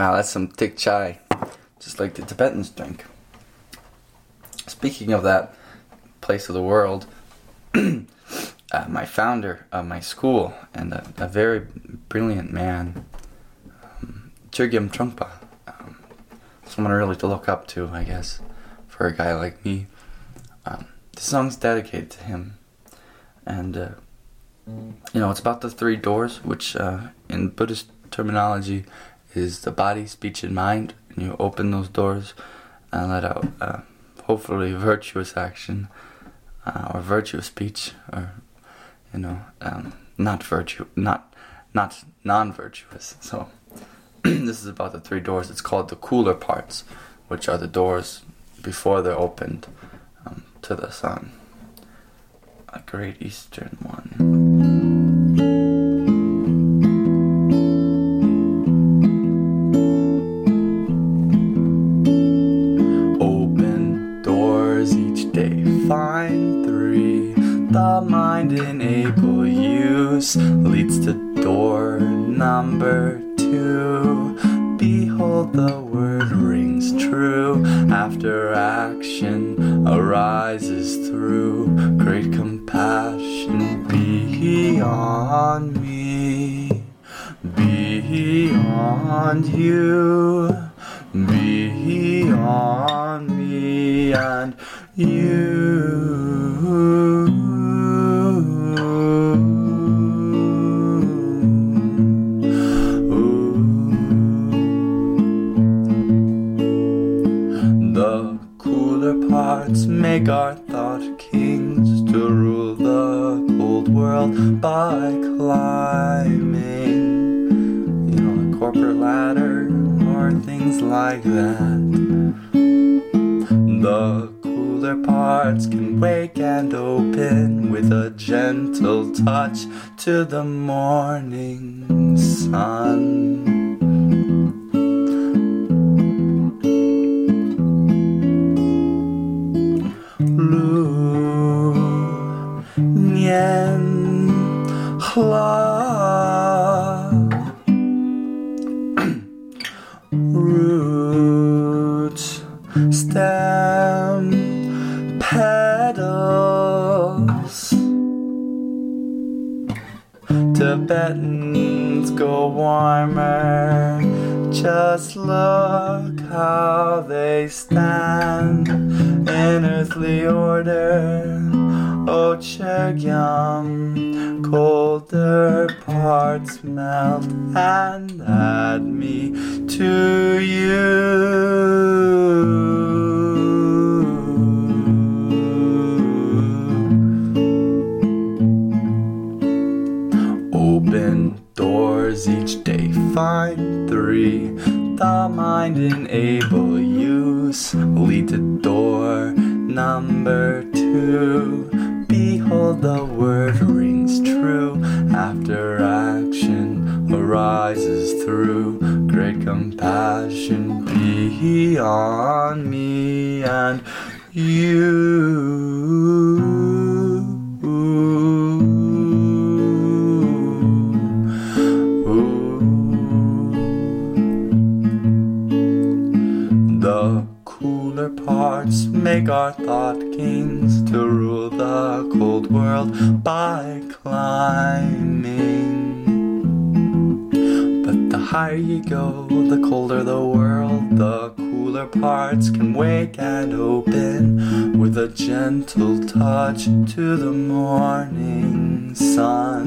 Wow, that's some thick chai, just like the Tibetans drink. Speaking of that place of the world, uh, my founder of my school and a, a very brilliant man, um, Chögyam Trungpa, um, someone really to look up to, I guess, for a guy like me. Um, the song's dedicated to him, and uh, you know it's about the three doors, which uh, in Buddhist terminology is the body, speech, and mind. And you open those doors and let out, uh, hopefully, virtuous action uh, or virtuous speech, or you know, um, not virtue, not not non-virtuous. So this is about the three doors. It's called the cooler parts, which are the doors before they're opened um, to the sun. A great Eastern one. Find three. The mind in able use leads to door number two. Behold, the word rings true. After action arises through great compassion beyond me, beyond you, beyond me and you. Parts make our thought kings to rule the cold world by climbing, you know, a corporate ladder or things like that. The cooler parts can wake and open with a gentle touch to the morning sun. Stem Petals Tibetans go warmer just look how they stand in earthly order. Chögyam, colder parts melt and add me to you. Open doors each day, find three. The mind in able use lead to door number two. Behold, the word rings true. After action arises through great compassion beyond me and you. Parts make our thought kings to rule the cold world by climbing. But the higher you go, the colder the world, the cooler parts can wake and open with a gentle touch to the morning sun.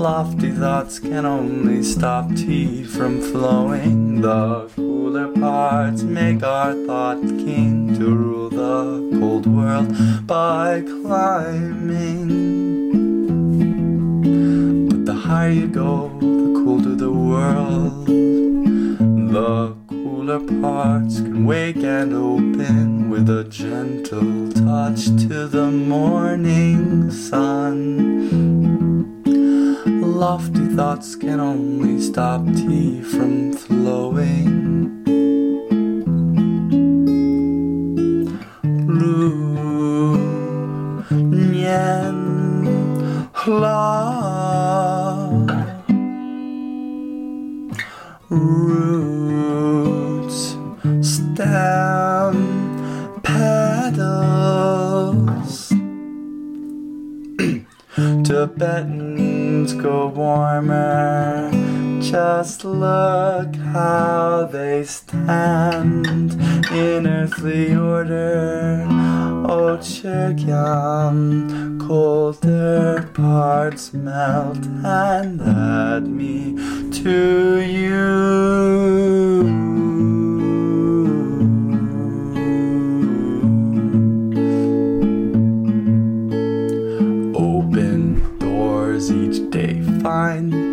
Lofty thoughts can only stop tea from flowing. The cooler parts make our thought king to rule the cold world by climbing. But the higher you go, the colder the world. The cooler parts can wake and open with a gentle touch to the morning sun. Lofty thoughts can only stop tea from flowing. Lu Nian Hla roots, stem, petals. Go warmer. Just look how they stand in earthly order. Oh, Chögyam, colder parts melt and add me to. find